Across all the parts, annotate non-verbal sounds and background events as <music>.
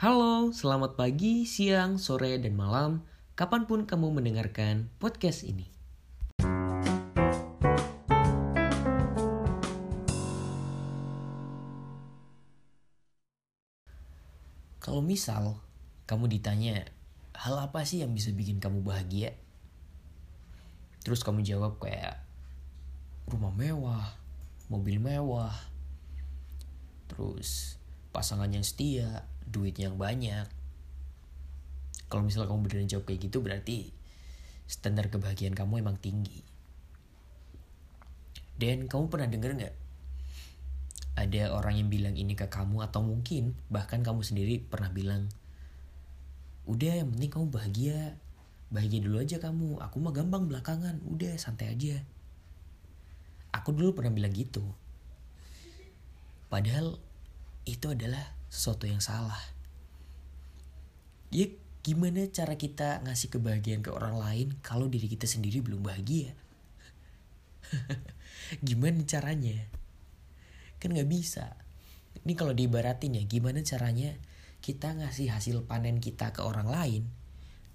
Halo, selamat pagi, siang, sore, dan malam, kapan pun kamu mendengarkan podcast ini. Kalau misal kamu ditanya, hal apa sih yang bisa bikin kamu bahagia? Terus kamu jawab kayak rumah mewah, mobil mewah, terus pasangan yang setia, duit yang banyak. Kalau misalnya kamu beneran jawab kayak gitu berarti standar kebahagiaan kamu emang tinggi. Dan kamu pernah denger nggak? Ada orang yang bilang ini ke kamu atau mungkin bahkan kamu sendiri pernah bilang, udah yang penting kamu bahagia, bahagia dulu aja kamu, aku mah gampang belakangan, udah santai aja. Aku dulu pernah bilang gitu. Padahal itu adalah sesuatu yang salah. Ya gimana cara kita ngasih kebahagiaan ke orang lain kalau diri kita sendiri belum bahagia? <laughs> gimana caranya? Kan gak bisa. Ini kalau diibaratin ya gimana caranya kita ngasih hasil panen kita ke orang lain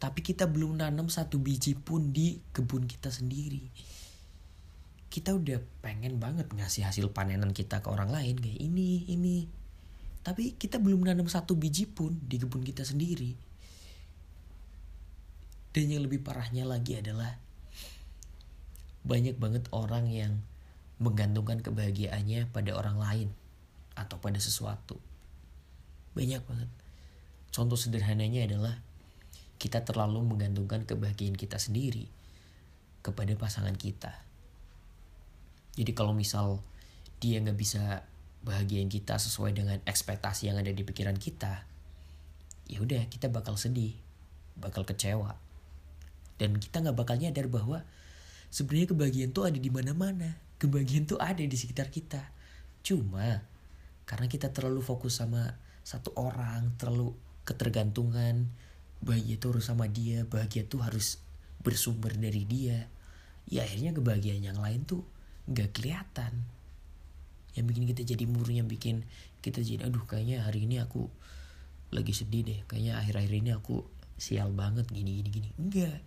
tapi kita belum nanam satu biji pun di kebun kita sendiri kita udah pengen banget ngasih hasil panenan kita ke orang lain kayak ini ini tapi kita belum nanam satu biji pun di kebun kita sendiri. Dan yang lebih parahnya lagi adalah banyak banget orang yang menggantungkan kebahagiaannya pada orang lain atau pada sesuatu. Banyak banget. Contoh sederhananya adalah kita terlalu menggantungkan kebahagiaan kita sendiri kepada pasangan kita. Jadi kalau misal dia nggak bisa bahagiain kita sesuai dengan ekspektasi yang ada di pikiran kita ya udah kita bakal sedih bakal kecewa. Dan kita nggak bakal nyadar bahwa sebenarnya kebahagiaan tuh ada di mana-mana. Kebahagiaan tuh ada di sekitar kita. Cuma karena kita terlalu fokus sama satu orang terlalu ketergantungan bahagia tuh harus sama dia bahagia tuh harus bersumber dari dia ya akhirnya kebahagiaan yang lain tuh nggak kelihatan yang bikin kita jadi murni yang bikin kita jadi aduh kayaknya hari ini aku lagi sedih deh. Kayaknya akhir-akhir ini aku sial banget gini gini gini. Enggak.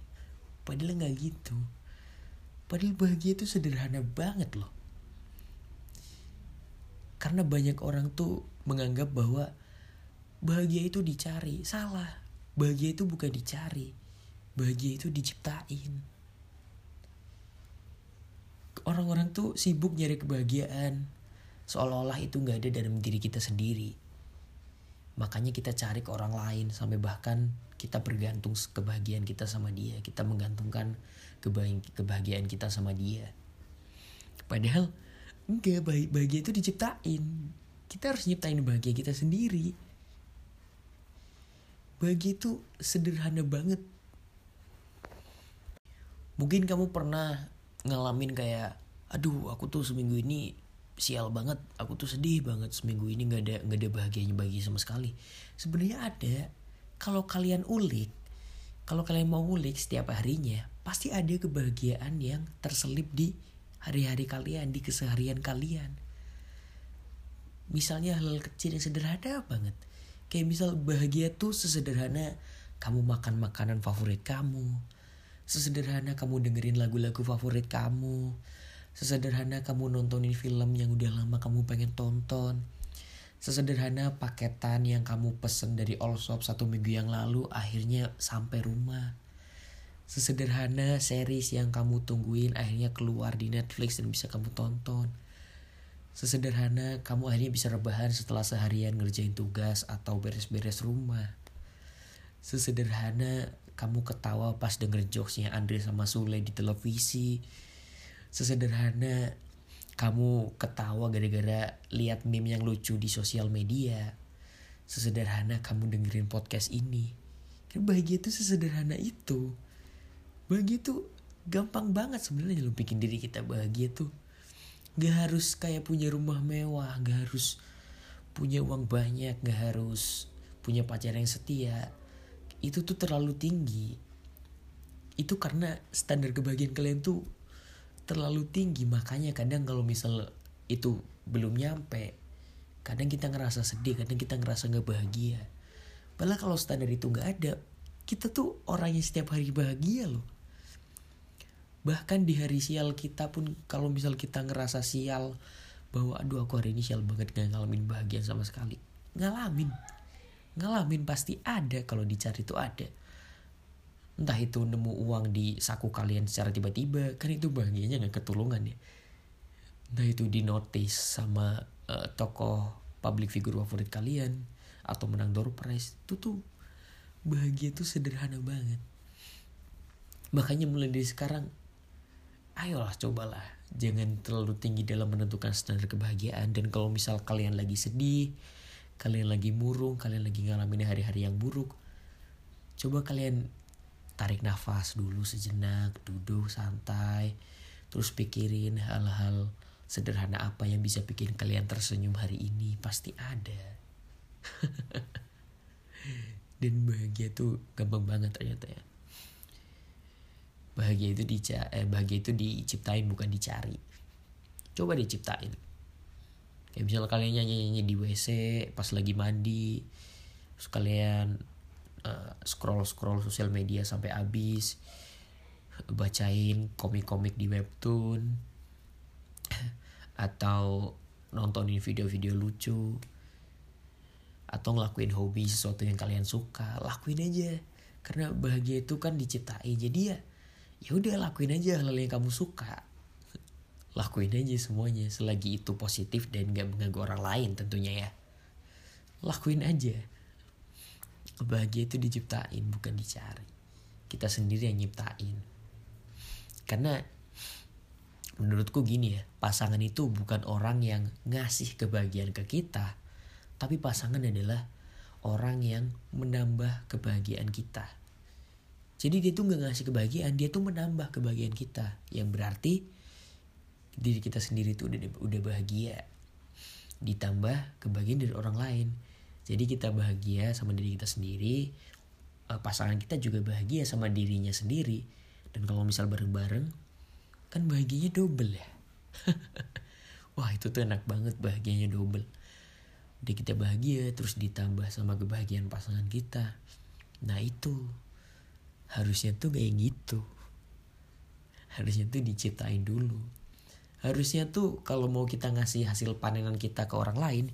Padahal nggak gitu. Padahal bahagia itu sederhana banget loh. Karena banyak orang tuh menganggap bahwa bahagia itu dicari. Salah. Bahagia itu bukan dicari. Bahagia itu diciptain. Orang-orang tuh sibuk nyari kebahagiaan seolah-olah itu nggak ada dalam diri kita sendiri. Makanya kita cari ke orang lain sampai bahkan kita bergantung kebahagiaan kita sama dia. Kita menggantungkan kebahagiaan kita sama dia. Padahal enggak bahagia itu diciptain. Kita harus nyiptain bahagia kita sendiri. Bahagia itu sederhana banget. Mungkin kamu pernah ngalamin kayak aduh aku tuh seminggu ini sial banget. Aku tuh sedih banget seminggu ini nggak ada nggak ada bahagianya bagi sama sekali. Sebenarnya ada. Kalau kalian ulik kalau kalian mau ulik setiap harinya pasti ada kebahagiaan yang terselip di hari-hari kalian di keseharian kalian. Misalnya hal, -hal kecil yang sederhana banget. Kayak misal bahagia tuh sesederhana kamu makan makanan favorit kamu. Sesederhana kamu dengerin lagu-lagu favorit kamu Sesederhana kamu nontonin film yang udah lama kamu pengen tonton. Sesederhana paketan yang kamu pesen dari all shop satu minggu yang lalu akhirnya sampai rumah. Sesederhana series yang kamu tungguin akhirnya keluar di Netflix dan bisa kamu tonton. Sesederhana kamu akhirnya bisa rebahan setelah seharian ngerjain tugas atau beres-beres rumah. Sesederhana kamu ketawa pas denger jokesnya Andre sama Sule di televisi sesederhana kamu ketawa gara-gara lihat meme yang lucu di sosial media. Sesederhana kamu dengerin podcast ini. Kan bahagia itu sesederhana itu. Bahagia itu gampang banget sebenarnya lo bikin diri kita bahagia tuh. Gak harus kayak punya rumah mewah gak harus punya uang banyak gak harus punya pacar yang setia. Itu tuh terlalu tinggi. Itu karena standar kebahagiaan kalian tuh terlalu tinggi makanya kadang kalau misal itu belum nyampe kadang kita ngerasa sedih kadang kita ngerasa nggak bahagia. Padahal kalau standar itu nggak ada kita tuh orang yang setiap hari bahagia loh. Bahkan di hari sial kita pun kalau misal kita ngerasa sial bahwa aduh aku hari ini sial banget gak ngalamin bahagia sama sekali. Ngalamin. Ngalamin pasti ada kalau dicari itu ada entah itu nemu uang di saku kalian secara tiba-tiba kan itu bahagianya nggak ketulungan ya. Entah itu di notice sama uh, tokoh public figure favorit kalian atau menang door prize itu tuh bahagia tuh sederhana banget. Makanya mulai dari sekarang ayolah cobalah. Jangan terlalu tinggi dalam menentukan standar kebahagiaan. Dan kalau misal kalian lagi sedih kalian lagi murung kalian lagi ngalamin hari-hari yang buruk coba kalian tarik nafas dulu sejenak duduk santai terus pikirin hal-hal sederhana apa yang bisa bikin kalian tersenyum hari ini. Pasti ada. <laughs> Dan bahagia tuh gampang banget ternyata ya. Bahagia itu dica eh, bahagia itu diciptain bukan dicari. Coba diciptain. Kayak misalnya kalian nyanyi nyanyi di wc pas lagi mandi terus kalian eh, scroll scroll sosial media sampai habis bacain komik-komik di webtoon atau nontonin video-video lucu atau ngelakuin hobi sesuatu yang kalian suka lakuin aja. Karena bahagia itu kan diciptain jadi ya ya udah lakuin aja hal, hal yang kamu suka. Lakuin aja semuanya. Selagi itu positif dan gak mengganggu orang lain tentunya ya. Lakuin aja bahagia itu diciptain bukan dicari kita sendiri yang nyiptain karena menurutku gini ya pasangan itu bukan orang yang ngasih kebahagiaan ke kita tapi pasangan adalah orang yang menambah kebahagiaan kita jadi dia tuh nggak ngasih kebahagiaan, dia tuh menambah kebahagiaan kita. Yang berarti diri kita sendiri tuh udah udah bahagia. Ditambah kebahagiaan dari orang lain. Jadi kita bahagia sama diri kita sendiri, eh, pasangan kita juga bahagia sama dirinya sendiri. Dan kalau misal bareng-bareng, kan bahagianya double ya. <laughs> Wah itu tuh enak banget bahagianya double. Udah kita bahagia terus ditambah sama kebahagiaan pasangan kita. Nah itu harusnya tuh kayak gitu harusnya tuh diciptain dulu harusnya tuh kalau mau kita ngasih hasil panenan kita ke orang lain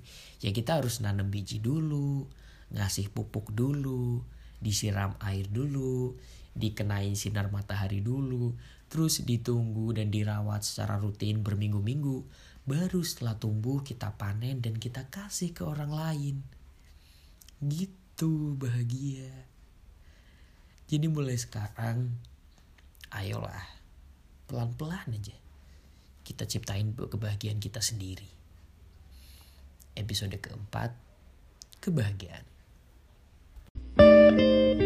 ya kita harus nanam biji dulu ngasih pupuk dulu disiram air dulu dikenain sinar matahari dulu terus ditunggu dan dirawat secara rutin berminggu-minggu baru setelah tumbuh kita panen dan kita kasih ke orang lain gitu bahagia jadi mulai sekarang, ayolah, pelan-pelan aja. Kita ciptain kebahagiaan kita sendiri. Episode keempat, kebahagiaan. thank you